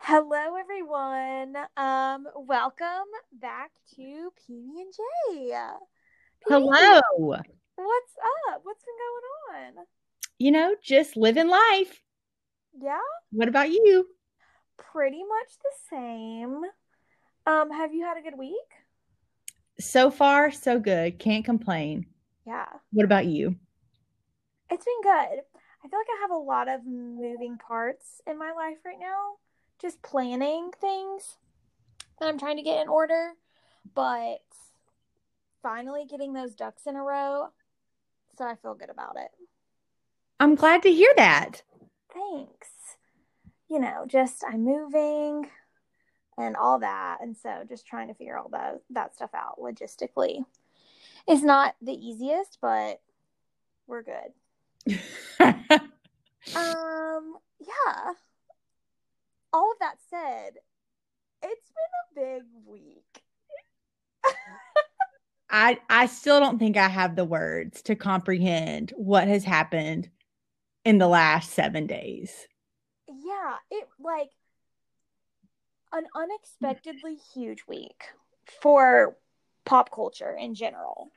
Hello, everyone. Um, welcome back to PB and J. Hello. What's up? What's been going on? You know, just living life. Yeah, What about you? pretty much the same. Um, have you had a good week? So far, so good. Can't complain. Yeah, What about you? it's been good. I feel like I have a lot of moving parts in my life right now, just planning things that I'm trying to get in order, but finally getting those ducks in a row. So I feel good about it. I'm glad to hear that. thanks. You know, just I'm moving and all that. And so just trying to figure all that that stuff out logistically. is not the easiest, but we're good. Um, yeah. All of that said, it's been a big week. I I still don't think I have the words to comprehend what has happened in the last 7 days. Yeah, it like an unexpectedly huge week for pop culture in general.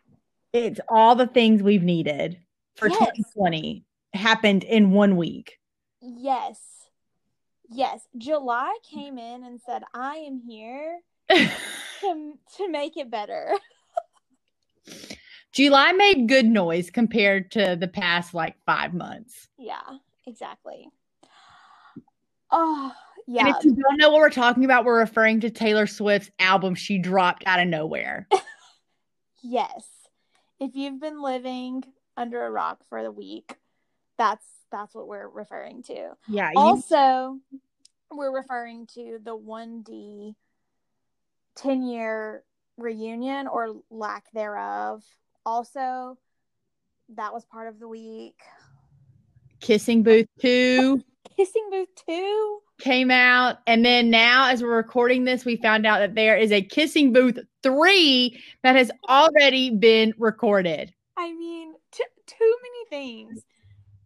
It's all the things we've needed for Yes. 2020 happened in one week. Yes. Yes. July came in and said, I am here to, to make it better. July made good noise compared to the past like 5 months. yeah, exactly. Oh, And yeah. if you don't know what we're talking about, we're referring to Taylor Swift's album she dropped out of nowhere. Yes. If you've been living under a rock for the week, that's that's what we're referring to. Yeah. You, Also, we're referring to the 1D 10 year reunion or lack thereof. Also, that was part of the week. Kissing Booth 2 Kissing Booth 2. came out. And then now, as we're recording this, we found out that there is a Kissing Booth 3 that has already been recorded. I mean, t- too many things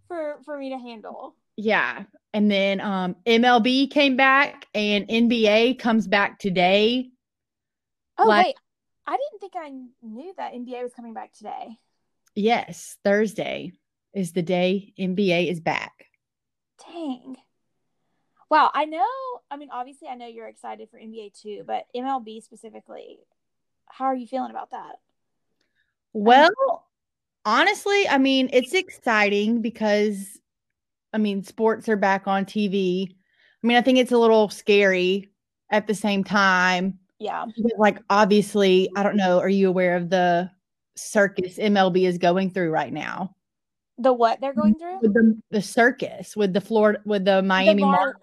for for me to handle. Yeah. And then um, MLB came back and NBA comes back today. Oh Like- wait, I didn't think I knew that NBA was coming back today. Yes, Thursday is the day NBA is back. Dang. Wow, I know. I mean, obviously, I know you're excited for NBA too, but MLB specifically, how are you feeling about that? Well, honestly, I mean, it's exciting because I mean, sports are back on TV. I mean, I think it's a little scary at the same time. Yeah. Like, obviously, I don't know. Are you aware of the circus MLB is going through right now? The what they're going through? With the, the circus, with the Florida, with the Miami the Mar-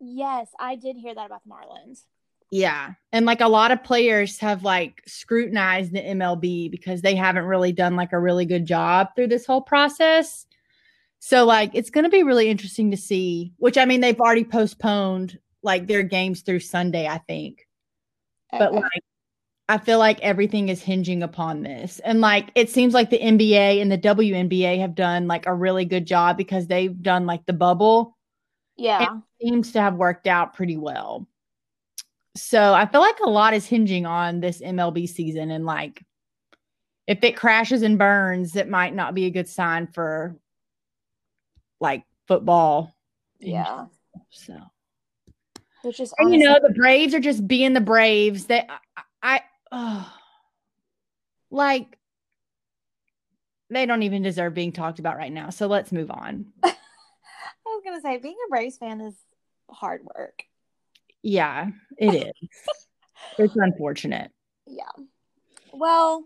Yes, I did hear that about the Marlins. Yeah. And like a lot of players have like scrutinized the MLB because they haven't really done like a really good job through this whole process. So like it's going to be really interesting to see, which I mean they've already postponed like their games through Sunday, I think. But like I feel like everything is hinging upon this. And like it seems like the NBA and the WNBA have done like a really good job because they've done like the bubble yeah, seems to have worked out pretty well. So I feel like a lot is hinging on this MLB season. And like, if it crashes and burns, it might not be a good sign for like football. yeah. So, Which is and you know, the Braves are just being the Braves. That I, I oh, like, they don't even deserve being talked about right now. So let's move on. I was gonna say being a Braves fan is hard work. Yeah, it is. it's unfortunate. Yeah. Well,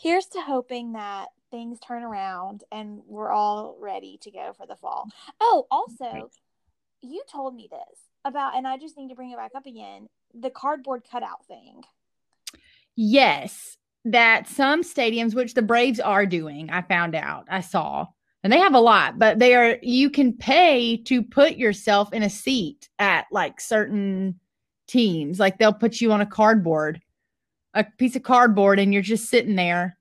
here's to hoping that things turn around and we're all ready to go for the fall. Oh, also, you told me this about, and I just need to bring it back up again the cardboard cutout thing. Yes, that some stadiums, which the Braves are doing, I found out, I saw, and they have a lot, but they are, you can pay to put yourself in a seat at like certain teams. Like they'll put you on a cardboard a piece of cardboard and you're just sitting there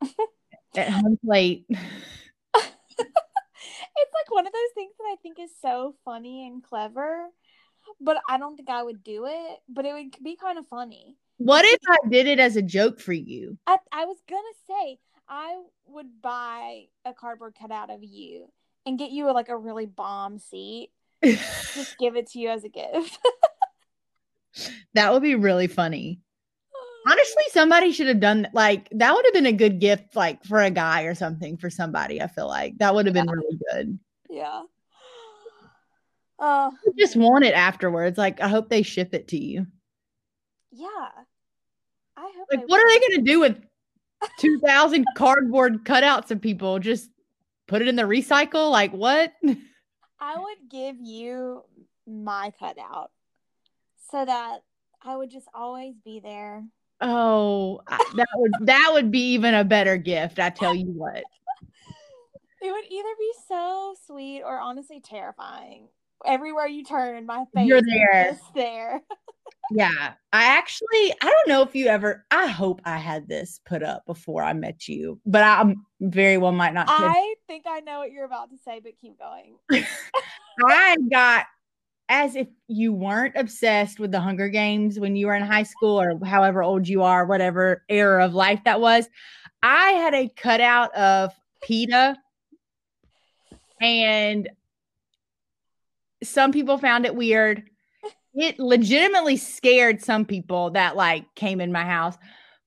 at home plate. it's like one of those things that I think is so funny and clever, but I don't think I would do it. But it would be kind of funny. What if I did it as a joke for you? I, I was gonna say I would buy a cardboard cutout of you and get you like a really bomb seat. Just give it to you as a gift. that would be really funny. Honestly, somebody should have done like that would have been a good gift like for a guy or something for somebody. I feel like that would have been really good. Yeah. Uh You just want it afterwards. Like I hope they ship it to you. yeah. I hope Like what are they gonna do with two thousand cardboard cutouts of people? Just put it in the recycle? Like what? I would give you my cutout so that I would just always be there. Oh, that would that would be even a better gift. I tell you what. It would either be so sweet or honestly terrifying. Everywhere you turn, my face You're is there. there. Yeah, I actually I don't know if you ever. I hope I had this put up before I met you, but I'm very well might not. have. I think I know what you're about to say, but keep going. I got as if you weren't obsessed with the Hunger Games when you were in high school or however old you are, whatever era of life that was. I had a cutout of Peeta, and some people found it weird. It legitimately scared some people that like came in my house.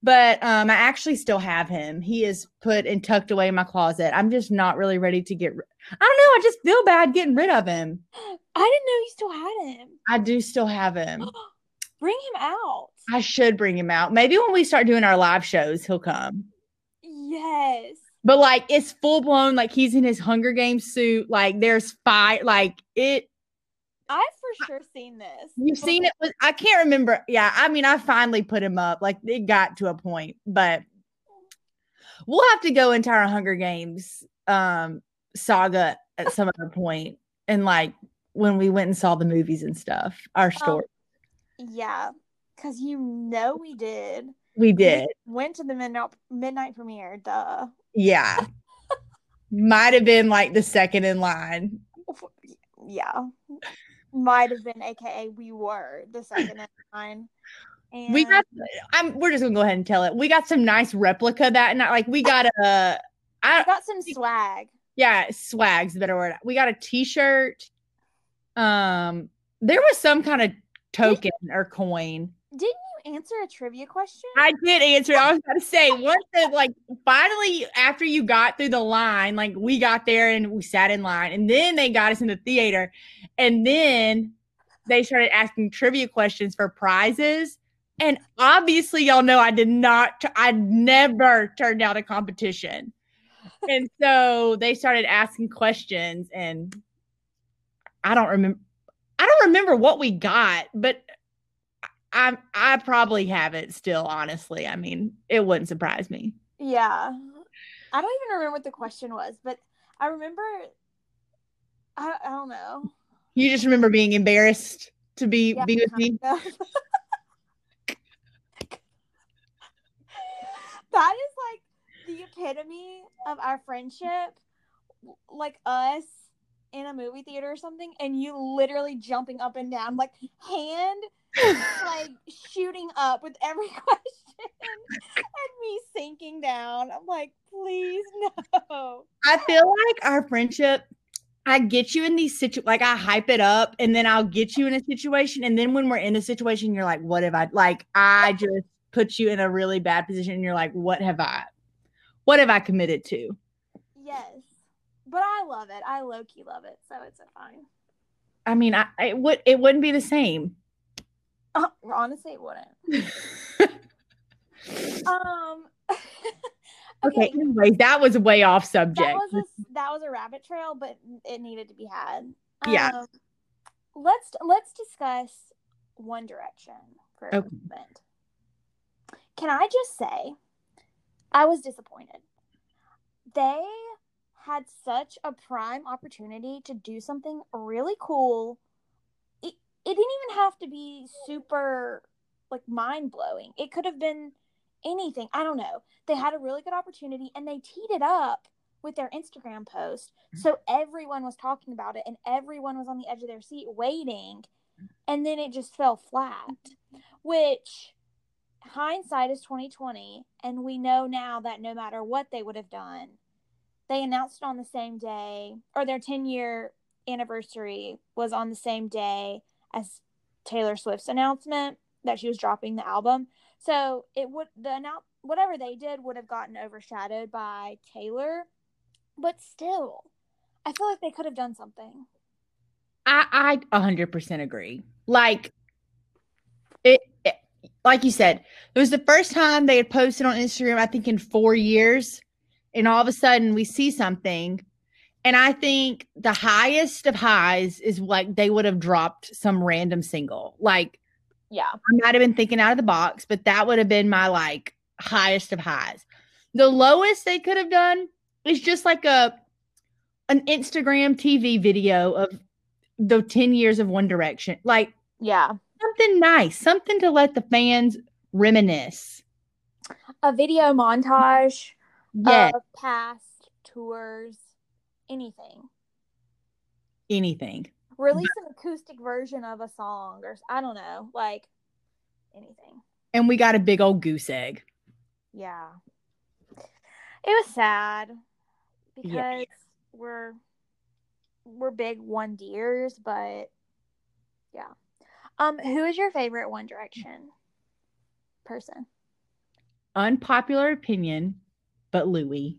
But um, I actually still have him. He is put and tucked away in my closet. I'm just not really ready to get. ri- I don't know. I just feel bad getting rid of him. I didn't know you still had him. I do still have him. Bring him out. I should bring him out. Maybe when we start doing our live shows, he'll come. Yes. But like it's full blown, like he's in his Hunger Games suit. Like there's fire, like it. I've for sure seen this. You've seen it. with- I can't remember. Yeah, I mean, I finally put him up. Like it got to a point, but we'll have to go into our Hunger Games um saga at some other point. and like when we went and saw the movies and stuff. Our story, Yeah. Cause you know we did. we did. Went to the midnight midnight premiere, duh. Yeah, might have been like the second in line. Yeah. Might have been AKA we were the second in line. And We got. I'm. We're just gonna go ahead and tell it. We got some nice replica that night. Like we got a. I got some swag. yeah, swag's the better word. We got a t-shirt. Um, there was some kind of token or coin. Didn't answer a trivia question? I did answer. I was about to say once the like finally after you got through the line, like we got there and we sat in line, and then they got us in the theater, and then they started asking trivia questions for prizes. And obviously, y'all know I did not. I never turned down a competition, and so they started asking questions, and I don't remember. I don't remember what we got, but I I probably have it still. Honestly, I mean, it wouldn't surprise me. Yeah. I don't even remember what the question was, but I remember I, I don't know. You just remember being embarrassed to be Yeah, be with me. that is like the epitome of our friendship. Like us in a movie theater or something, and you literally jumping up and down, like hand like shooting up with every question and me sinking down. I'm like, please no. I feel like our friendship. I get you in these situ like I hype it up, and then I'll get you in a situation, and then when we're in a situation, you're like, "What have I?" Like I just put you in a really bad position, and you're like, "What have I? What have I committed to?" Yes. But I love it. I low key love it, so it's a fine. I mean, I it would it wouldn't be the same. Uh, honestly, it wouldn't. Um. Okay. okay, Anyways, that was way off that subject. was a that was a rabbit trail, but it needed to be had. Yeah. Um, let's let's discuss One Direction for a moment. Can I just say, I was disappointed. They had such a prime opportunity to do something really cool. It, didn't even have to be super like mind blowing. It could have been anything. I don't know. They had a really good opportunity and they teed it up with their Instagram post. Mm-hmm. So everyone was talking about it and everyone was on the edge of their seat waiting. And then it just fell flat, which hindsight is 2020 and we know now that no matter what they would have done, they announced it on the same day or their 10 year anniversary was on the same day as Taylor Swift's announcement that she was dropping the album. So it would the announce whatever they did would have gotten overshadowed by Taylor, but still, I feel like they could have done something. I I 100% agree. Like it, it like you said, it was the first time they had posted on Instagram I think in 4 years and all of a sudden we see something and I think the highest of highs is like they would have dropped some random single. Like Yeah. I might have been thinking out of the box, but that would have been my like highest of highs. The lowest they could have done is just like a an Instagram TV video of the 10 years of One Direction. Like Yeah. something nice, something to let the fans reminisce. A video montage Yeah, of past tours, anything. anything. Release an acoustic version of a song or I don't know, like anything. And we got a big old goose egg. Yeah. It was sad because we're we're big one deers, but yeah. Um, who is your favorite One Direction person? Unpopular opinion, but Louis.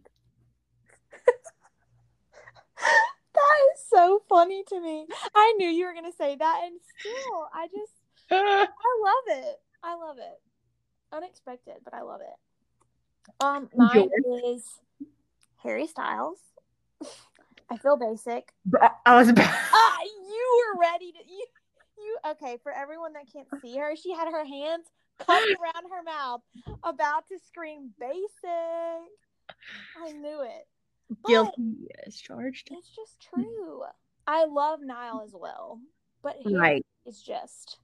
That is so funny to me. I knew you were gonna say that, and still, I just I love it. I love it. Unexpected, but I love it. Um, mine is Harry Styles. I feel basic. I was about Ah, you were ready to you. You okay? For everyone that can't see her, she had her hands cupped around her mouth, about to scream "basic." I knew it. Guilty as charged. it's just true. I love Niall as well, but Harry Right. is just.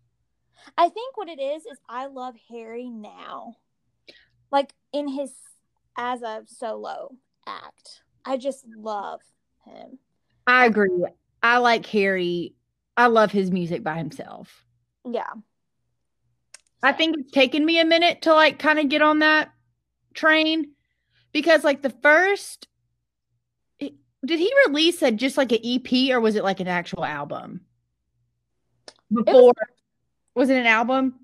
I think what it is is I love Harry now, like in his as a solo act. I just love him. I agree. I like Harry. I love his music by himself. Yeah. I think it's taken me a minute to like kind of get on that train because like the first did he release a just like an EP or was it like an actual album? Before was, it an album?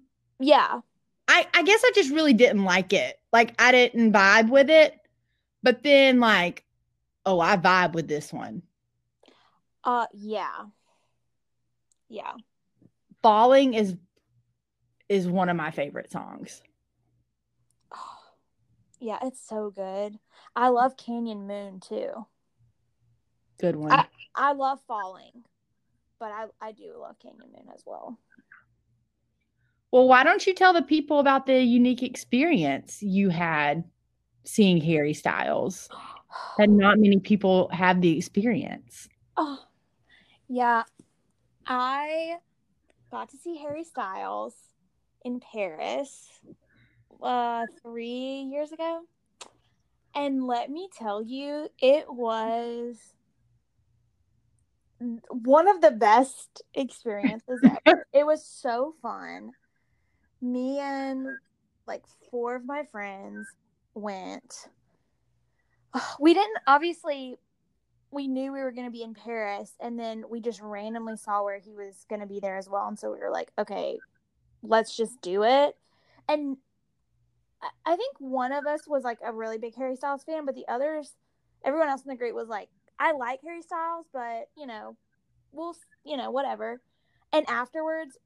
Yeah. I I guess I just really didn't like it. Like I didn't vibe with it. But then like oh, I vibe with this one. Uh yeah. Yeah. Falling is is one of my favorite songs. Yeah, it's so good. I love Canyon Moon too. Good one. I- I love Falling, but I I do love Canyon Moon as well. Well, why don't you tell the people about the unique experience you had seeing Harry Styles? That not many people have the experience. Oh, yeah. I got to see Harry Styles in Paris uh, three years ago. And let me tell you, it was one of the best experiences ever. it was so fun. Me and like four of my friends went. We didn't obviously we knew we were going to be in Paris and then we just randomly saw where he was going to be there as well and so we were like okay let's just do it and I- think one of us was like a really big Harry Styles fan but the others everyone else in the group was like I like Harry Styles but you know we'll you know whatever. And afterwards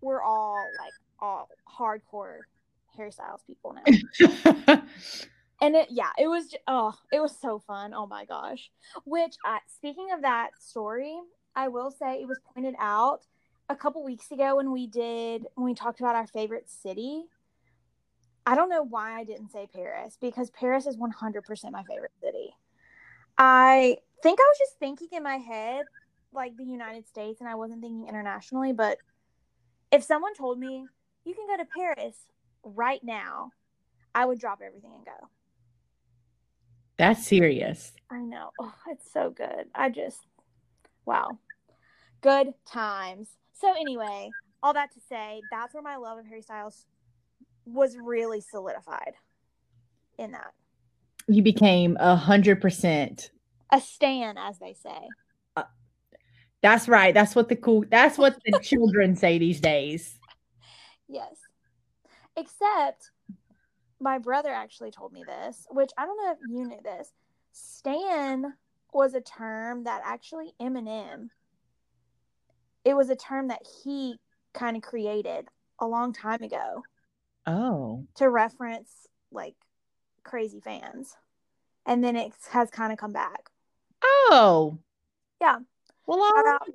we're all like all hardcore Harry Styles people now. And it yeah it was oh it was so fun. Oh my gosh. Which uh, speaking of that story i will say it was pointed out a couple weeks ago when we did when we talked about our favorite city. I don't know why i didn't say paris because paris is 100% my favorite city. I think i was just thinking in my head like the united states and i wasn't thinking internationally but if someone told me you can go to Paris right now, I would drop everything and go. That's serious. I know. Oh, it's so good. I just, wow. Good times. So, anyway, all that to say, that's where my love of Harry Styles was really solidified in that. You became a hundred percent a stan, as they say. Uh, that's right. That's what the cool. That's what the children say these days. Yes. Except my brother actually told me this, which I don't know if you knew this. Stan was a term that actually Eminem. It was a term that he kind of created a long time ago. Oh. To reference like crazy fans. And then it has kind of come back. Oh. Yeah. Well, shout out,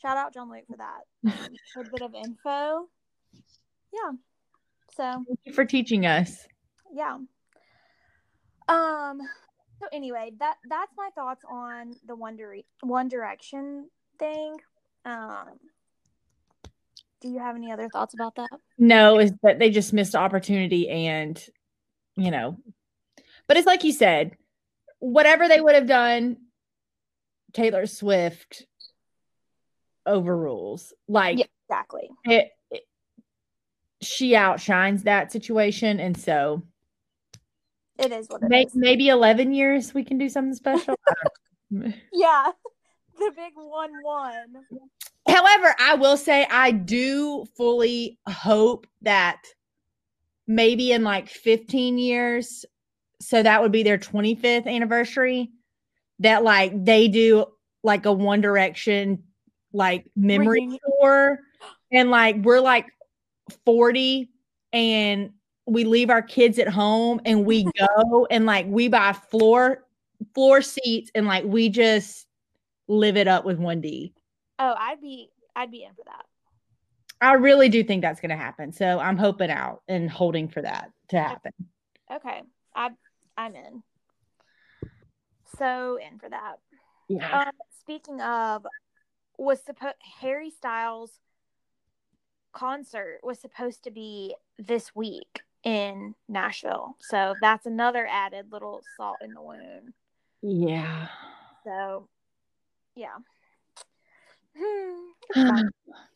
shout out John Luke for that. Um, a bit of info. Yeah. So thank you for teaching us. Yeah. Um so anyway, that that's my thoughts on the One, Dire- One Direction thing. Um do you have any other thoughts about that? No, is that they just missed opportunity and you know. But it's like you said, whatever they would have done, Taylor Swift overrules. Like yeah, exactly. It, it, she outshines that situation, and so it is what it may, is. Maybe eleven years we can do something special. yeah, the big one one. However, I will say I do fully hope that maybe in like 15 years, so that would be their 25th anniversary, that like they do like a One Direction like memory tour and like we're like 40 and we leave our kids at home and we go and like we buy floor floor seats and like we just live it up with 1D. Oh, I'd be I'd be in for that. I really do think that's going to happen. So I'm hoping out and holding for that to happen. Okay. I I'm in. So in for that. Yeah. Um, speaking of was supposed Harry Styles concert was supposed to be this week in Nashville. So that's another added little salt in the wound. Yeah. So yeah.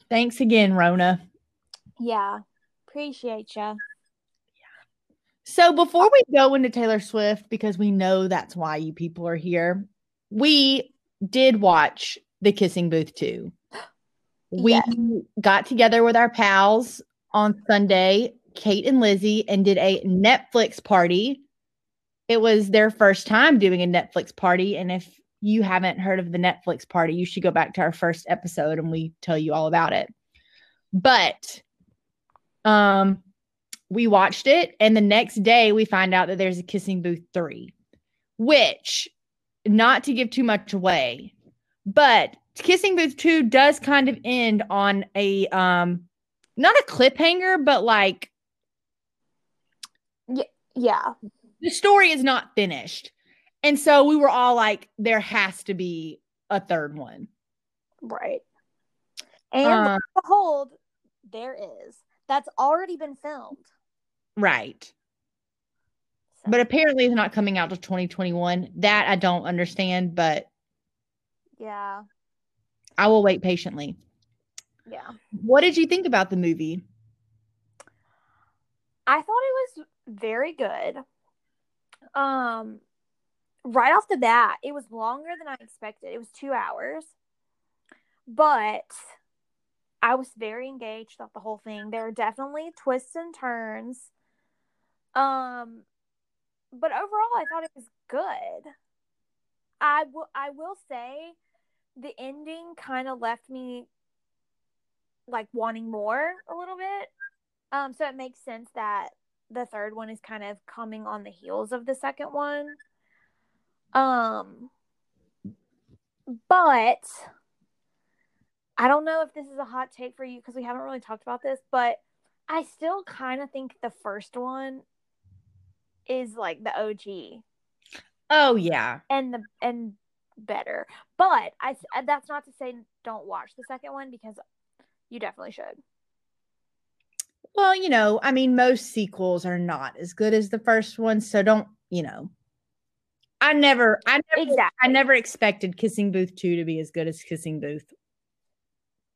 Thanks again, Rona. Yeah. Appreciate you. So before we go into Taylor Swift, because we know that's why you people are here, we did watch The Kissing Booth too. We yes. got together with our pals on Sunday, Kate and Lizzie, and did a Netflix party. It was their first time doing a Netflix party. And if you haven't heard of the Netflix party, you should go back to our first episode and we tell you all about it. But um we watched it and the next day we find out that there's a kissing booth 3 which not to give too much away but Kissing Booth 2 does kind of end on a um not a cliffhanger, but like yeah, yeah. The story is not finished. And so we were all like, there has to be a third one. Right. And uh, behold, there is. That's already been filmed. Right. So. But apparently it's not coming out to 2021. That I don't understand, but yeah. I will wait patiently. Yeah. What did you think about the movie? I thought it was very good. Um right off the bat, it was longer than I expected. It was 2 hours. But I was very engaged throughout the whole thing. There are definitely twists and turns. Um but overall I thought it was good. I will I will say the ending kind of left me like wanting more a little bit. Um, so it makes sense that the third one is kind of coming on the heels of the second one. Um, but I don't know if this is a hot take for you because we haven't really talked about this, but I still kind of think the first one is like the OG. Oh yeah. And the and better. But I that's not to say don't watch the second one because you definitely should. Well, you know, I mean, most sequels are not as good as the first one, so don't, you know. I never, I never, Exactly. I never expected Kissing Booth two to be as good as Kissing Booth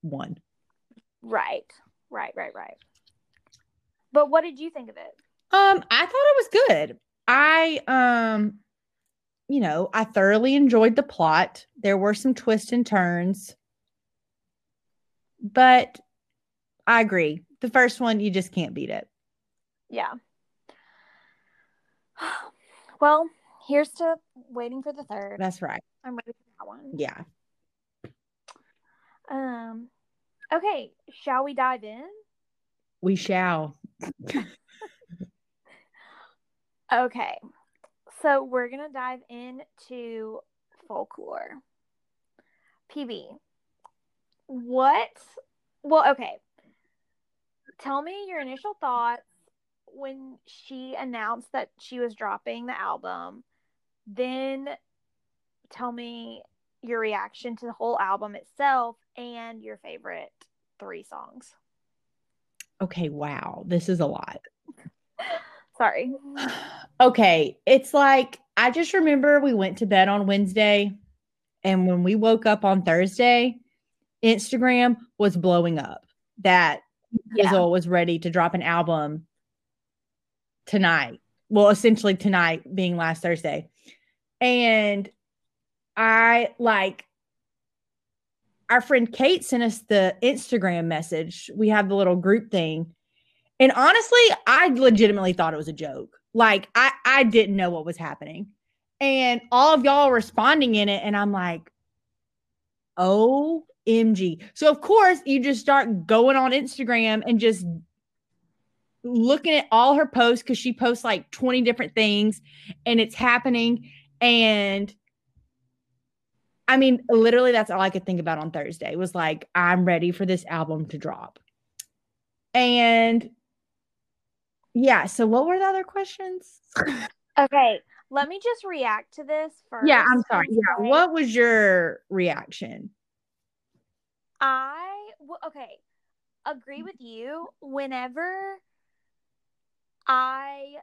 one. Right. Right, right, right. But what did you think of it? Um, I thought it was good. I um, you know, I thoroughly enjoyed the plot. There were some twists and turns, but I agree. The first one, you just can't beat it. Yeah. Well, here's to waiting for the third. That's right. I'm ready for that one. Yeah. Um okay, shall we dive in? We shall. Okay. So we're going to dive into folklore. PB. What? Well, okay. Tell me your initial thoughts when she announced that she was dropping the album. Then tell me your reaction to the whole album itself and your favorite three songs. Okay, wow. This is a lot. Sorry. okay, it's like I just remember we went to bed on Wednesday and when we woke up on Thursday, Instagram was blowing up that Yeah. Was ready to drop an album tonight. Well, essentially tonight being last Thursday. And I like our friend Kate sent us the Instagram message. We have the little group thing. And honestly, I legitimately thought it was a joke. Like I I didn't know what was happening. And all of y'all responding in it and I'm like, OMG. So of course, you just start going on Instagram and just looking at all her posts cuz she posts like 20 different things and it's happening and I mean, literally, that's all I could think about on Thursday was like, I'm ready for this album to drop. And yeah, so what were the other questions? Okay, let me just react to this first. yeah, I'm sorry. Yeah, what was your reaction? I okay, agree with you. Whenever I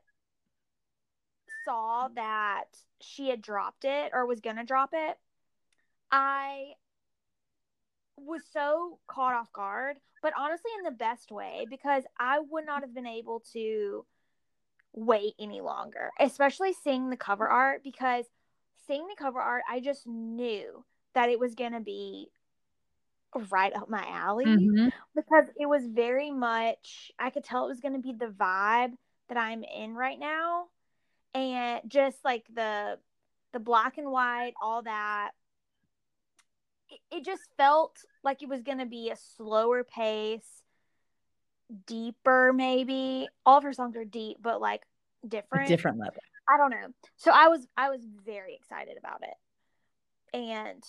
saw that she had dropped it or was gonna drop it, I was so caught off guard, but honestly in the best way because I would not have been able to wait any longer, especially seeing the cover art because seeing the cover art, I just knew that it was going to be right up my alley Mhm. because it was very much I could tell it was going to be the vibe that I'm in right now and just like the the black and white all that it, just felt like it was going to be a slower pace deeper maybe all of her songs are deep but like different different level. I don't know. So I was I was very excited about it. And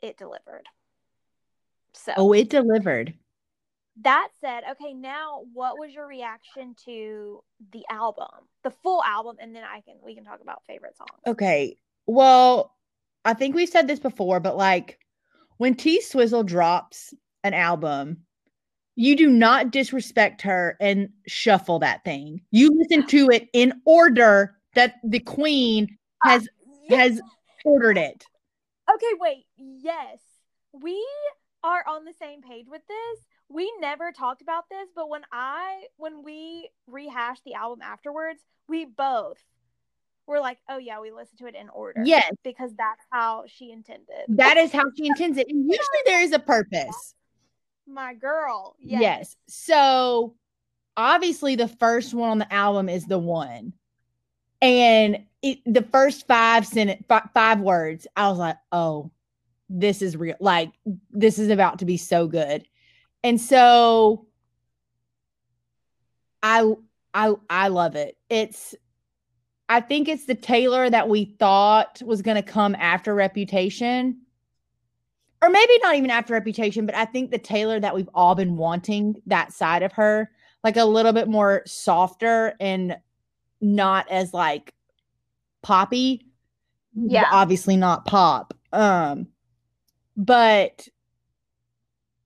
it delivered. So Oh, it delivered. that said, okay, now what was your reaction to the album? The full album and then I can we can talk about favorite songs. Okay. Well, I think we've said this before, but like when T Swizzle drops an album, you do not disrespect her and shuffle that thing. You listen to it in order that the queen has uh, Yeah. has ordered it. Okay, wait. Yes. We are on the same page with this. We never talked about this, but when I when we rehashed the album afterwards, we both were like, "Oh yeah, we listen to it in order." Yes. because that's how she intended. That is how she intends it. And usually there is a purpose. My girl. Yes. Yes. So obviously the first one on the album is the one. And it, the first five sentence, fi- five words, I was like, oh, this is real. Like, this is about to be so good. And so I, I, I love it. It's, I think it's the Taylor that we thought was going to come after Reputation or maybe not even after reputation, but I think the Taylor that we've all been wanting that side of her, like a little bit more softer and not as like poppy. Yeah. Obviously not pop. Um, but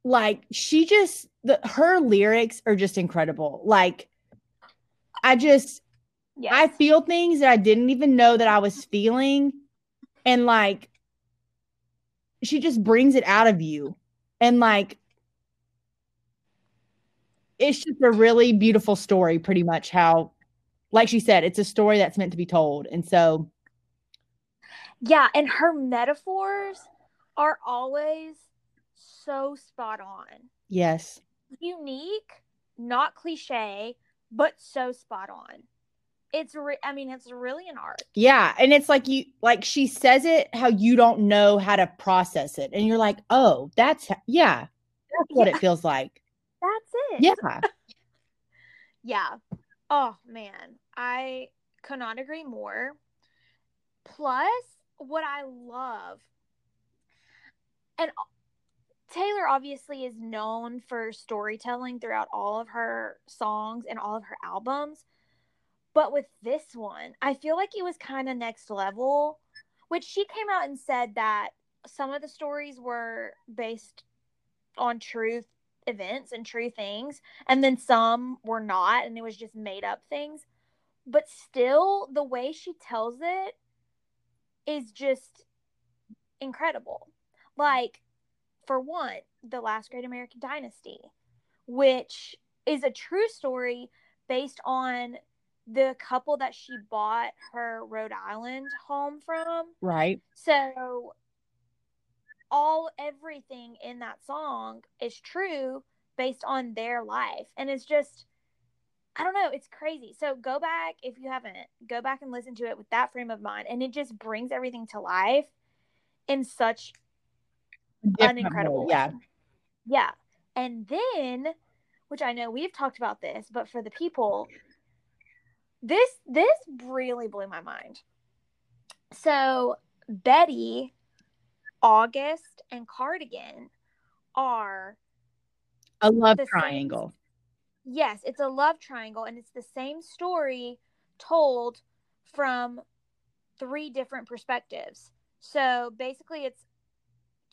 like she just the her lyrics are just incredible. Like I just Yes. I feel things that I didn't even know that I was feeling. And like, she just brings it out of you. And like, it's just a really beautiful story, pretty much how, like she said, it's a story that's meant to be told. And so, yeah, and her metaphors are always so spot on. yes. Unique, not cliche, but so spot on. It's re- I mean, it's really an art. Yeah. And it's like you, like she says it how you don't know how to process it. And you're like, oh, that's, yeah, that's what Yeah. it feels like. That's it. Yeah. Yeah. Oh man, I could not agree more. Plus, what I love, and Taylor obviously is known for storytelling throughout all of her songs and all of her albums. But with this one, I feel like it was kind of next level, which she came out and said that some of the stories were based on true events and true things and then some were not and it was just made up things. But still the way she tells it is just incredible. Like for one the last great american dynasty which is a true story based on the couple that she bought her rhode island home from Right. so all everything in that song is true based on their life. And it's just I don't know, it's crazy. So go back if you haven't, go back and listen to it with that frame of mind and it just brings everything to life in such an incredible way. Yeah. Yeah. And then, which I know we've talked about this, but for the people, this this really blew my mind. So Betty, August, and Cardigan are A love the same- triangle. yes, it's a love triangle, and it's the same story told from three different perspectives. So basically, it's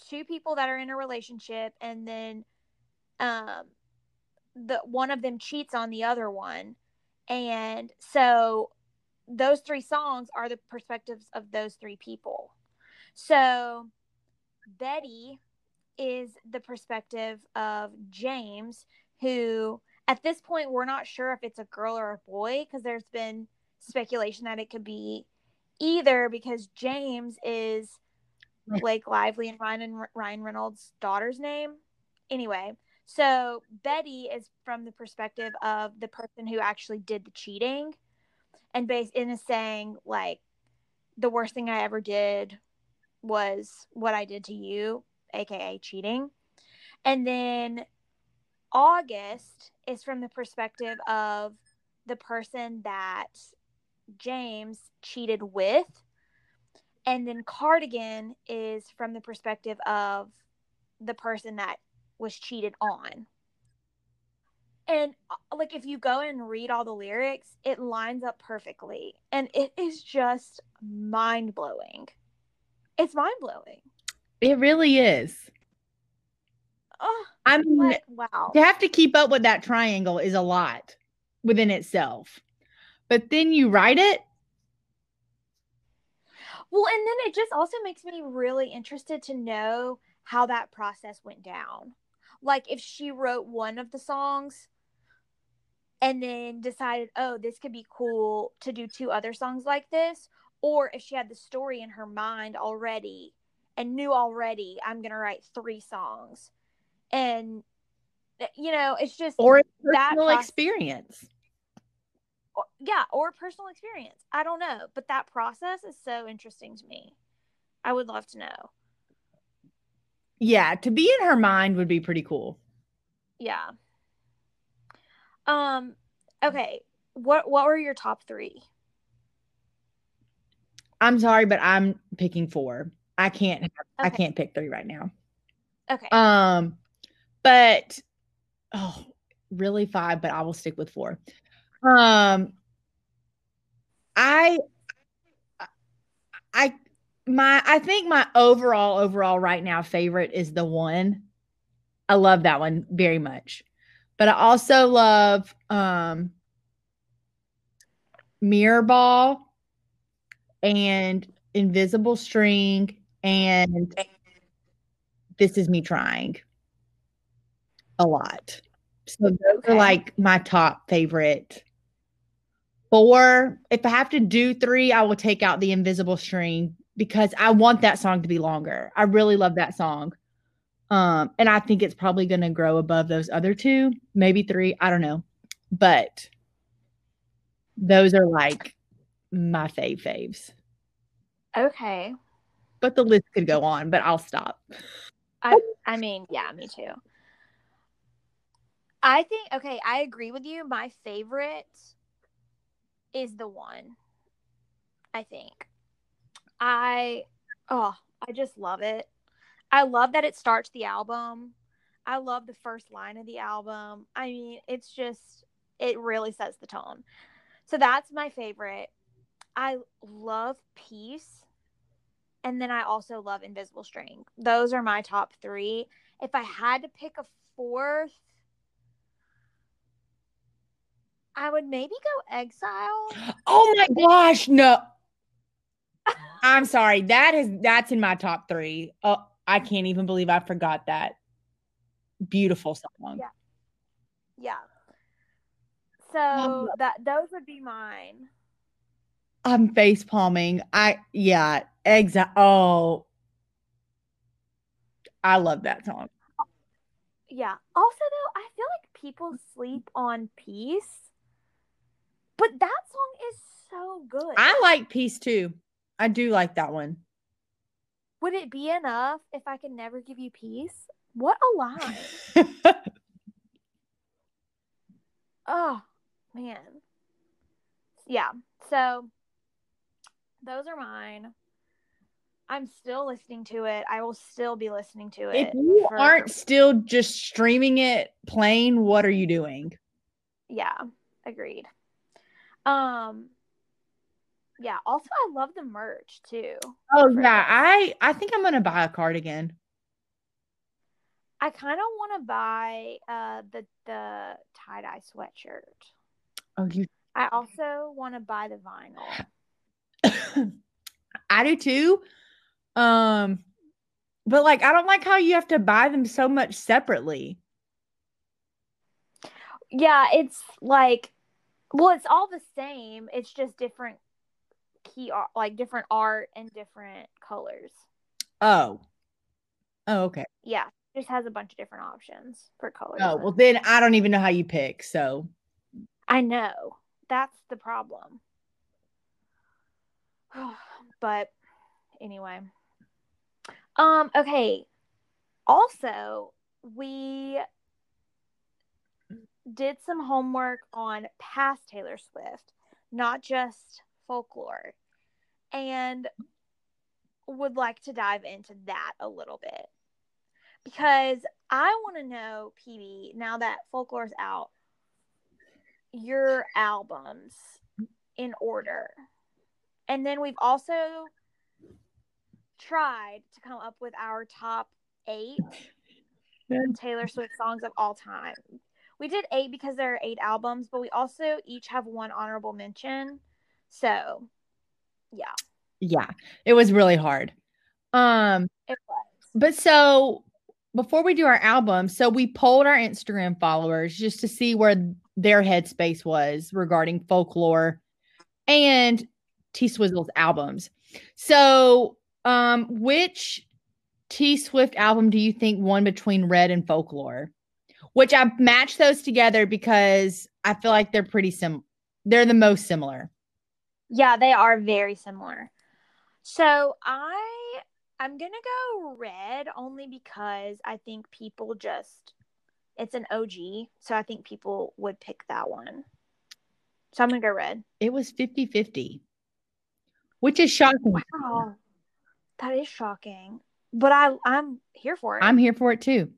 two people that are in a relationship, and then um, the one of them cheats on the other one, and so those three songs are the perspectives of those three people. So Betty is the perspective of James, who at this point we're not sure if it's a girl or a boy because there's been speculation that it could be either because James is Blake Lively and Ryan and Ryan Reynolds' daughter's name. Anyway, so Betty is from the perspective of the person who actually did the cheating, and base in is saying like the worst thing I ever did was what I did to you, aka cheating. And then August is from the perspective of the person that James cheated with. And then Cardigan is from the perspective of the person that was cheated on. And uh, like if you go and read all the lyrics, it lines up perfectly. And it is just mind blowing. It's mind blowing. It really is. Oh, I mean, like, wow. to have to keep up with that triangle is a lot within itself. But then you write it. Well, and then it just also makes me really interested to know how that process went down. Like if she wrote one of the songs and then decided, oh, this could be cool to do two other songs like this, or if she had the story in her mind already and knew already, I'm going to write three songs. And, eh, you know, it's just, or personal process- experience. or- yeah, or personal experience. I don't know. But that process is so interesting to me. I would love to know. Yeah, to be in her mind would be pretty cool. Yeah. Um. Okay. What What were your top three? I'm sorry, but I'm picking four. I can't. I Okay. can't pick three right now. Okay. Um, but oh, really five, but I will stick with four. Um, I, I, my, I think my overall, overall right now favorite is the one. I love that one very much. But I also love um Mirror Ball and Invisible String and This Is Me Trying a lot. So those Okay. are like my top favorite. Four, if I have to do three, I will take out the invisible string because I want that song to be longer. I really love that song. Um, and I think it's probably gonna grow above those other two, maybe three, I don't know. But those are like my fave faves. Okay. But the list could go on, but I'll stop. I I mean, yeah, me too. I think okay, I agree with you. My favorite is the one. I think. I oh, I just love it. I love that it starts the album. I love the first line of the album. I mean, it's just it really sets the tone. So that's my favorite. I love Peace. And then I also love Invisible String. Those are my top three. If I had to pick a fourth, I would maybe go Exile. Oh my gosh, no. I'm sorry. That is that's in my top three. Oh, I can't even believe I forgot that. Beautiful song. Yeah. Yeah. So um, that those would be mine. I'm face palming. I yeah, exact. Oh, I love that song. Yeah. Also though, I feel like people sleep on Peace. But that song is so good. I like Peace too. I do like that one. Would it be enough if I could never give you peace? What a lie. Oh man. Yeah. So those are mine. I'm still listening to it. I will still be listening to it. if you for- aren't still just streaming it playing, what are you doing? Yeah, agreed. Um yeah, also I love the merch too. Oh yeah. I I think I'm gonna buy a cardigan. I kind of want to buy uh the the tie-dye sweatshirt. Oh, you I also want to buy the vinyl. I do too. Um, but like I don't like how you have to buy them so much separately. Yeah, it's like, well, it's all the same. It's just different art, like different art and different colors. Oh. Oh, okay. Yeah, just has a bunch of different options for colors. Oh, well then I don't even know how you pick. So I know that's the problem. but anyway, um, okay. Also, we did some homework on past Taylor Swift, not just folklore, and would like to dive into that a little bit because I want to know, PB, now that folklore's out, your albums in order. And then we've also tried to come up with our top eight Taylor Swift songs of all time. We did eight because there are eight albums, but we also each have one honorable mention. So, yeah, yeah, it was really hard. Um, it was. but so before we do our album, so we polled our Instagram followers just to see where their headspace was regarding folklore and T Swizzle's albums. So, um, which T Swift album do you think won between Red and Folklore? Which I matched those together because I feel like they're pretty sim. They're the most similar. Yeah, they are very similar. So I I'm gonna go red only because I think people just it's an OG, so I think people would pick that one. So I'm gonna go red. It was 50 50, which is shocking. Wow, that is shocking, but I I'm here for it. I'm here for it too.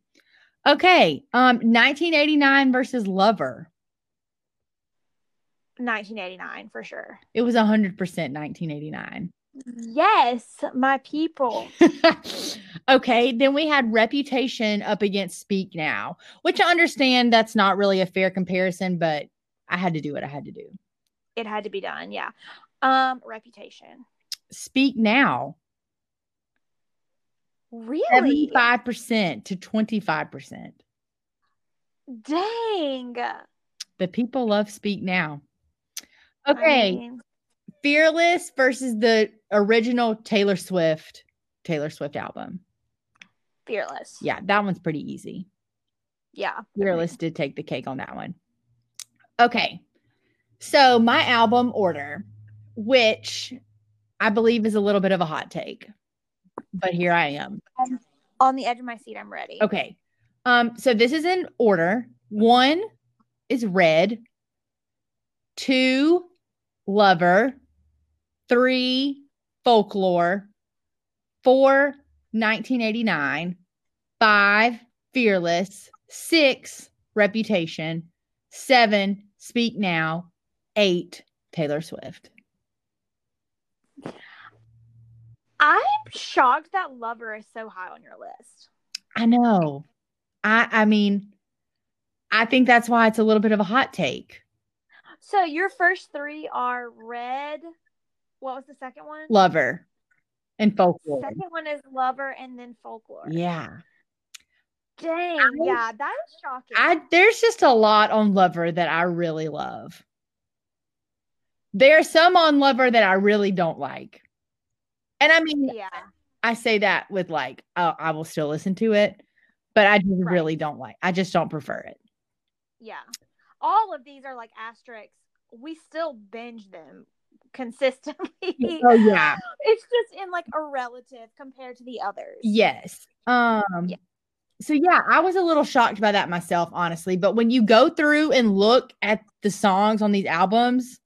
Okay. Um, 1989 versus Lover. 1989 for sure. It was 100% 1989. Yes, my people. okay, then we had Reputation up against Speak Now, which I understand that's not really a fair comparison, but I had to do what I had to do. It had to be done, yeah. Um, Reputation. Speak Now. Really? 75% to 25%. Dang. The people love Speak Now. Okay. I mean, Fearless versus the original Taylor Swift Taylor Swift album. fearless. Yeah, that one's pretty easy. Yeah. Fearless did take the cake on that one. Okay. So my album order, which I believe is a little bit of a hot take, but here I am. On the edge of my seat, I'm ready. Okay. Um, so this is in order. One is red, two, lover, three, folklore, four, 1989, five, fearless, six, reputation, seven, speak now, eight, Taylor Swift. I'm shocked that Lover is so high on your list. I know. I I mean, I think that's why it's a little bit of a hot take. So your first three are red. What was the second one? Lover and folklore. Second one is Lover and then Folklore. Yeah. Dang. I- yeah, that is shocking. I there's just a lot on Lover that I really love. There are some on Lover that I really don't like. And I mean, yeah. I say that with like, oh, I will still listen to it, but I just Right. really don't like. I just don't prefer it. Yeah. All of these are like asterisks. We still binge them consistently. Oh yeah. It's just in like a relative compared to the others. Yes. Um Yeah. so yeah, I was a little shocked by that myself, honestly. But when you go through and look at the songs on these albums,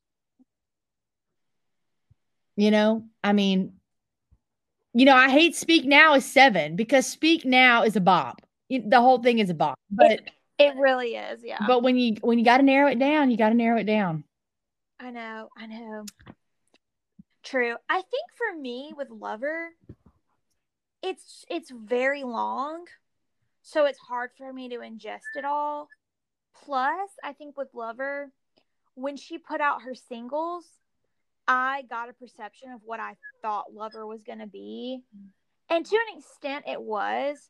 you know, I mean, you know, I hate Speak Now is seven because Speak Now is a bop. The whole thing is a bop. But It really is. Yeah. but when you when you got to narrow it down, you got to narrow it down. I know, I know. True. I think for me with Lover, it's it's very long, so it's hard for me to ingest it all. Plus, I think with Lover, when she put out her singles, I got a perception of what I thought Lover was going to be. And to an extent it was,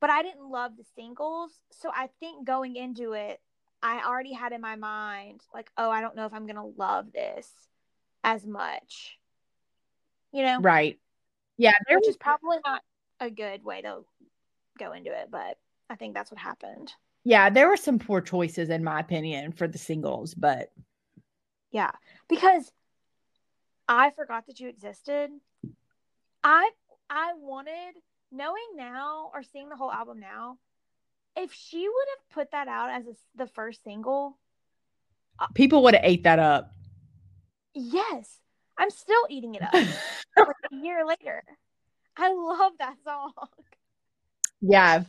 but I didn't love the singles, so I think going into it I already had in my mind, like, oh, I don't know if I'm going to love this as much. You know? Right. Yeah, there Which was is probably not a good way to go into it, but I think that's what happened. yeah, there were some poor choices in my opinion for the singles, but Yeah. Because I forgot that you existed. I I wanted knowing now or seeing the whole album now, if she would have put that out as a, the first single, people would have ate that up. yes, I'm still eating it up. like a year later. I love that song. yeah.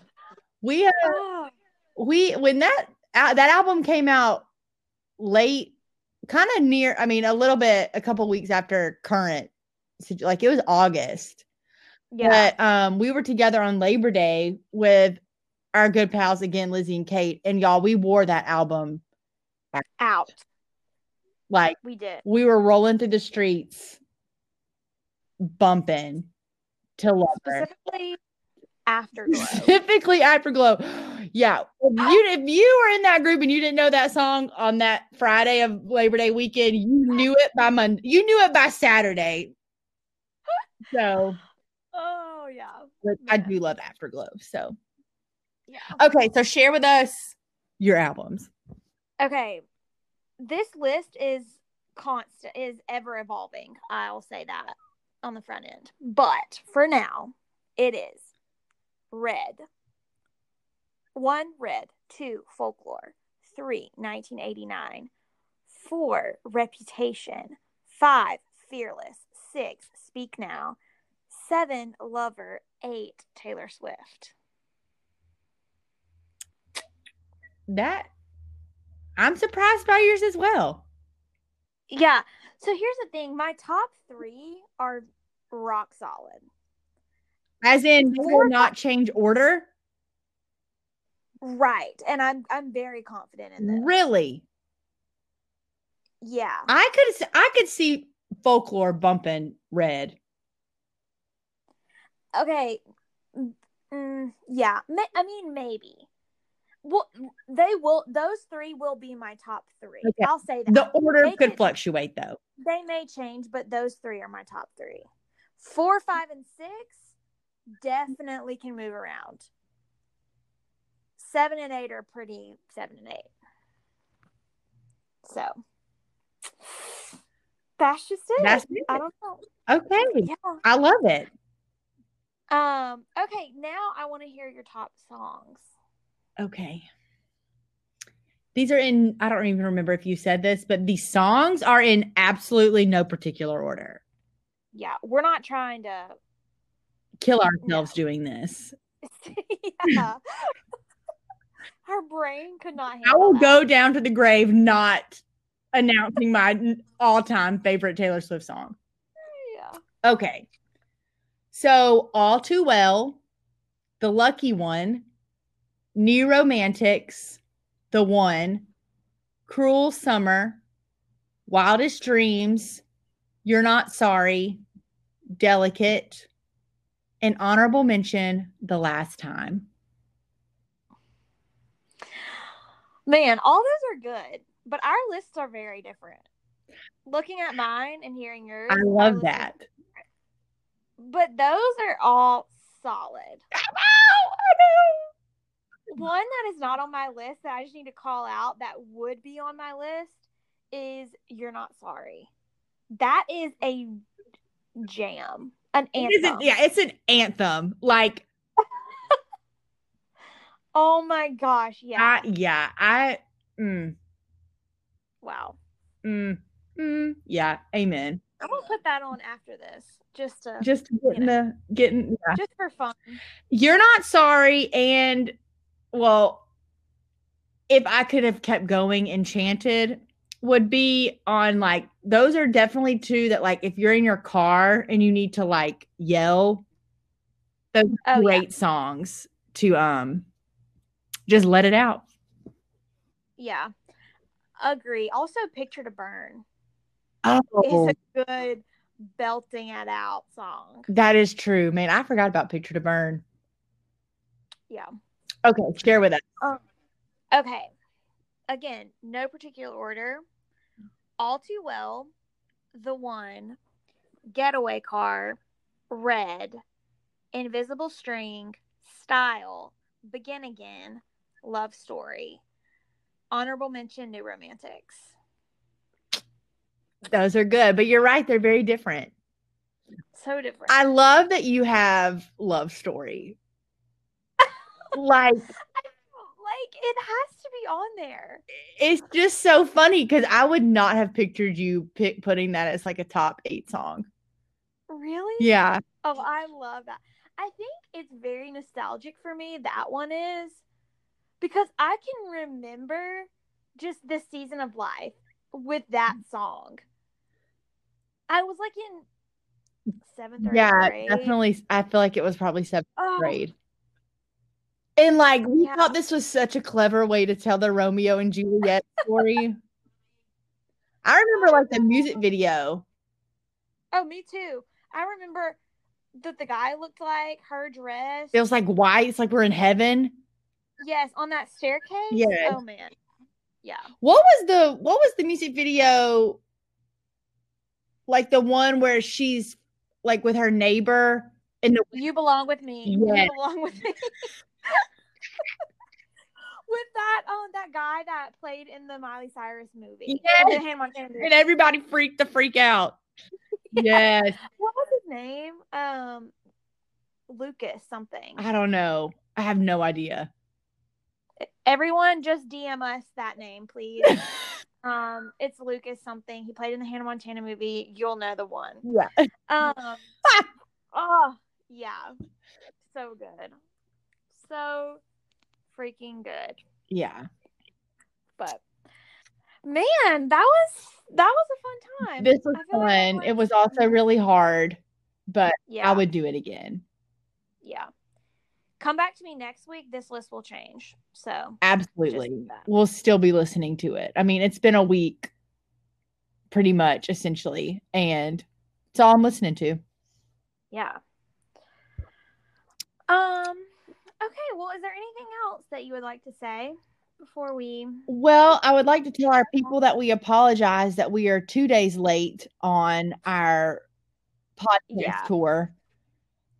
We uh, Oh, we when that uh, that album came out late kind of near i mean a little bit a couple weeks after current like it was august yeah. but um we were together on labor day with our good pals again lizzie and kate and y'all we wore that album Out. like We did. we were rolling through the streets bumping to love Specifically Afterglow. Specifically Afterglow. Yeah. If you if you were in that group and you didn't know that song on that Friday of Labor Day weekend, you knew it by Monday. You knew it by Saturday. So oh yeah. but I do love Afterglow. So Yeah. okay, so share with us your albums. Okay. This list is constant is ever evolving. I'll say that on the front end. But for now, it is red. One red, two folklore, three 1989, four reputation, five fearless, six speak now, seven lover, eight Taylor Swift. That I'm surprised by yours as well. Yeah. So here's the thing my top three are rock solid. As in, will not change order. Right. And I'm I'm very confident in this. Really, Yeah. I could I could see folklore bumping red. Okay. Mm, mm, yeah. Ma- I mean, maybe. Well, they will. Those three will be my top three. Okay. I'll say that. The order They could could- fluctuate though. They may change, but those three are my top three. Four, five, and six definitely can move around. Seven and eight are pretty seven and eight. So that's just it. That's it. I don't know. Okay, Yeah. I love it. Um. Okay. Now I want to hear your top songs. Okay. These are in, I don't even remember if you said this, but these songs are in absolutely no particular order. Yeah, we're not trying to. Kill ourselves doing this. yeah. Our brain could not I will that. go down to the grave not announcing my all time favorite Taylor Swift song. Yeah. Okay. So, All Too Well, The Lucky One, New Romantics, The One, Cruel Summer, Wildest Dreams, You're Not Sorry, Delicate, and honorable mention, The Last Time. Man, all those are good, but our lists are very different. Looking at mine and hearing yours, I love that. But those are all solid. Wow, I know. One that is not on my list that I just need to call out that would be on my list is You're Not Sorry. That is a jam, an anthem. isn't, yeah, it's an anthem. Like, Oh my gosh, yeah. I, yeah, I, mm, wow. mm, mm, yeah, amen. I'm gonna put that on after this, just to Just getting the, getting, yeah. just for fun. You're not sorry. And, well, if I could have kept going, Enchanted would be on like, those are definitely two that, like, if you're in your car and you need to like yell, those Oh, are yeah. great songs to, um, just let it out. Yeah. Agree. Also, Picture to Burn Oh, is a good belting it out song. that is true, man. I forgot about Picture to Burn. Yeah. Okay, share with us. Um, okay. Again, no particular order. All too well, the one, getaway car, red, invisible string, style, begin again, love story, honorable mention, new romantics. Those are good, but you're right. They're very different. So different. I love that you have love story. like like it has to be on there. it's just so funny because I would not have pictured you pick, putting that as like a top eight song. Really? Yeah, Oh, I love that. I think it's very nostalgic for me. That one is because I can remember just this season of life with that song. I was like in seventh yeah, grade. definitely. I feel like it was probably seventh Oh, grade. And like we Yeah. thought this was such a clever way to tell the Romeo and Juliet story. I remember like the music oh. video. oh, me too. I remember that the guy looked like her dress. It was like white. It's like we're in heaven. yes, on that staircase. Yeah. Oh man. Yeah. What was the what was the music video? Like the one where she's like with her neighbor and the You belong with me. Yes. You belong with me. with that um that guy that played in the Miley Cyrus movie. Yes. The Hannah Montana movie. and everybody freaked the freak out. Yes. What was his name? Um Lucas something. I don't know. I have no idea. Everyone just DM us that name, please. um it's Lucas something. He played in the Hannah Montana movie. You'll know the one. yeah. Um oh yeah. So good. So freaking good. Yeah. but man, that was that was a fun time. This was feel like fun. It was also really hard. but Yeah. I would do it again. Yeah. Come back to me next week. This list will change. So Absolutely. We'll still be listening to it. I mean, it's been a week pretty much essentially, and it's all I'm listening to. yeah. Um. Okay. Well, is there anything else that you would like to say before we? Well, I would like to tell our people that we apologize that we are two days late on our podcast Yeah. tour.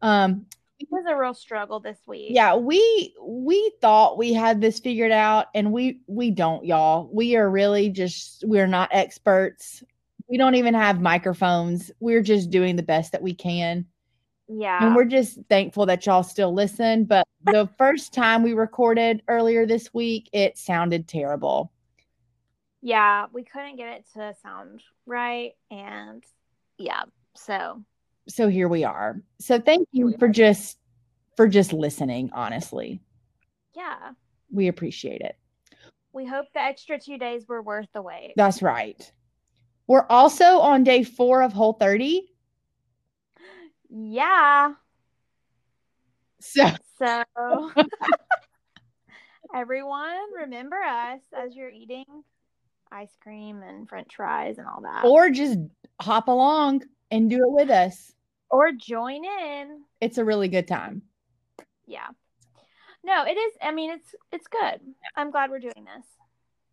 Um, It was a real struggle this week. yeah, we we thought we had this figured out, and we we don't, y'all. We are really just we're not experts. We don't even have microphones. We're just doing the best that we can. Yeah. And we're just thankful that y'all still listen. But the first time we recorded earlier this week, it sounded terrible. yeah. We couldn't get it to sound right, and yeah. So So here we are. So thank you for just for just listening, honestly. yeah. We appreciate it. We hope the extra two days were worth the wait. That's right. We're also on day 4 of Whole 30. Yeah. So So everyone remember us as you're eating ice cream and french fries and all that. or just hop along and do it with us. Or join in. It's a really good time. Yeah. No, it is I mean it's it's good. I'm glad we're doing this.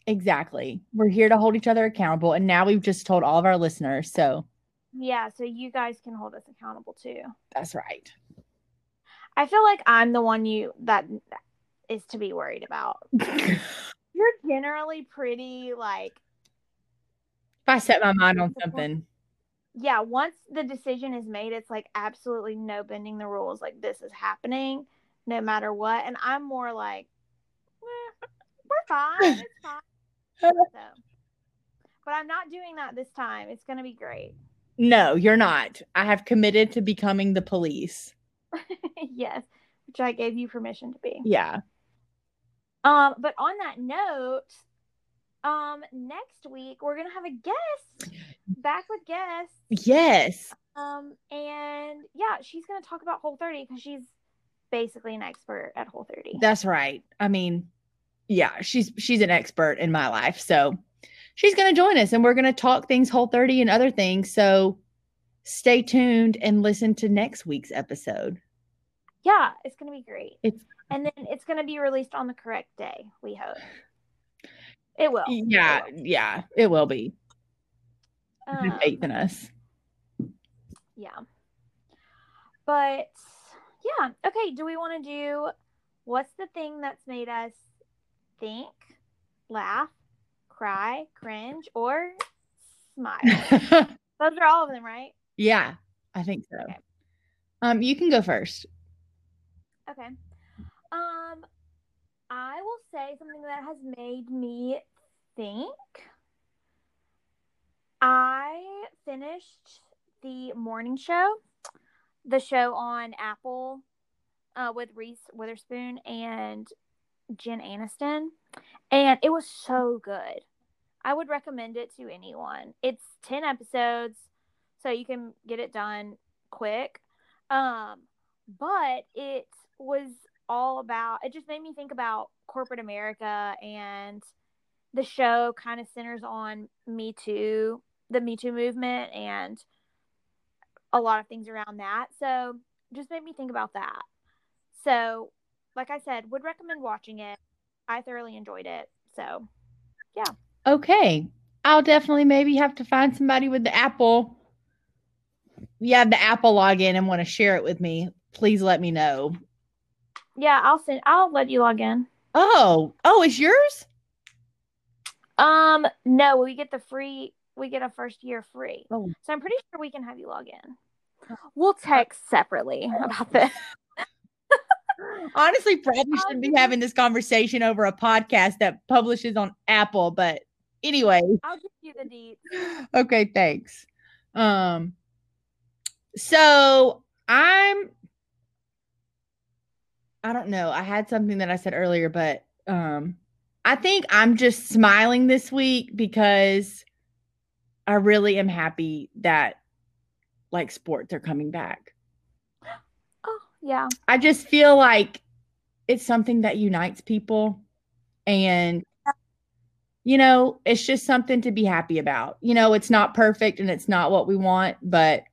Exactly. We're here to hold each other accountable and now we've just told all of our listeners. So Yeah, so you guys can hold us accountable too. that's right. I feel like I'm the one you that is to be worried about. You're generally pretty like If I set my mind on something, yeah, once the decision is made, it's like absolutely no bending the rules. Like this is happening no matter what. And I'm more like, "Eh, we're fine. It's fine. so, but I'm not doing that this time. It's gonna be great. no, you're not. I have committed to becoming the police. yes, which I gave you permission to be. Yeah. Um, but on that note, um, next week we're gonna have a guest back with guests. Yes. Um, and yeah, she's gonna talk about Whole 30 because she's basically an expert at Whole 30. That's right. I mean, yeah, she's she's an expert in my life. So she's going to join us and we're going to talk things whole 30 and other things. So stay tuned and listen to next week's episode. yeah, it's gonna be great. It's and then it's gonna be released on the correct day. We hope it will. It yeah, will. yeah, it will be. Um, faith in us. yeah. But yeah, okay. Do we want to do what's the thing that's made us think, laugh, cry, cringe, or smile? Those are all of them, right? yeah, I think so. Okay. Um, you can go first. Okay. Um, I will say something that has made me think. I finished the morning show, the show on Apple, uh, with Reese Witherspoon and Jen Aniston, and it was so good. I would recommend it to anyone. It's ten episodes, so you can get it done quick. Um, but it was all about it just made me think about corporate America and the show kind of centers on Me Too, the Me Too movement and a lot of things around that. So just made me think about that. So, like I said, would recommend watching it. I thoroughly enjoyed it. So, yeah. Okay. I'll definitely maybe have to find somebody with the Apple. Have the Apple login and want to share it with me. Please let me know. Yeah, I'll send I'll let you log in. Oh, oh, it's yours? Um, no, we get the free we get a first year free. Oh. So I'm pretty sure we can have you log in. We'll text separately about this. Honestly, probably shouldn't be having this conversation over a podcast that publishes on Apple, but anyway. I'll give you the deets. Okay, thanks. Um so I'm I don't know. I had something that I said earlier, but um I think I'm just smiling this week because I really am happy that like sports are coming back. Oh, yeah. I just feel like it's something that unites people and you know, it's just something to be happy about. You know, it's not perfect and it's not what we want, but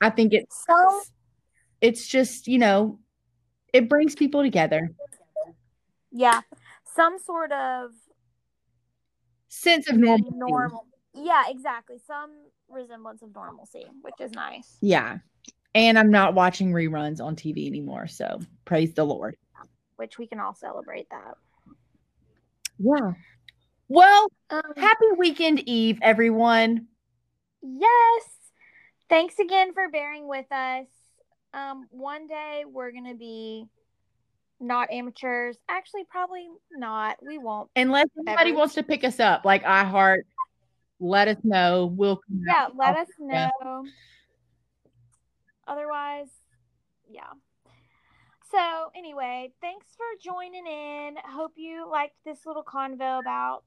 I think it's Some it's just, you know, it brings people together. yeah, some sort of Sense of normal. normal. Yeah, exactly. Some resemblance of normalcy, which is nice. Yeah. And I'm not watching reruns on TV anymore. So praise the Lord. Which we can all celebrate that. Yeah. Well, Um, happy weekend eve, everyone. yes. Thanks again for bearing with us. Um, one day we're gonna be not amateurs. Actually, probably not. We won't. Unless Ever. wants to pick us up, like iHeart, let us know. We'll come Yeah, out. let us know. Otherwise, yeah. So, anyway, thanks for joining in. Hope you liked this little convo about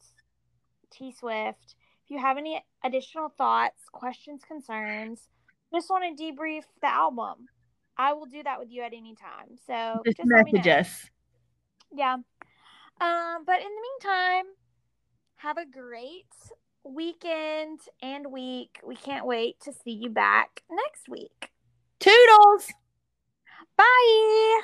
T Swift. If you have any additional thoughts, questions, concerns, just want to debrief the album, I will do that with you at any time. So just, just message us. Yeah. Um, but in the meantime, have a great weekend and week. We can't wait to see you back next week. Toodles. Bye.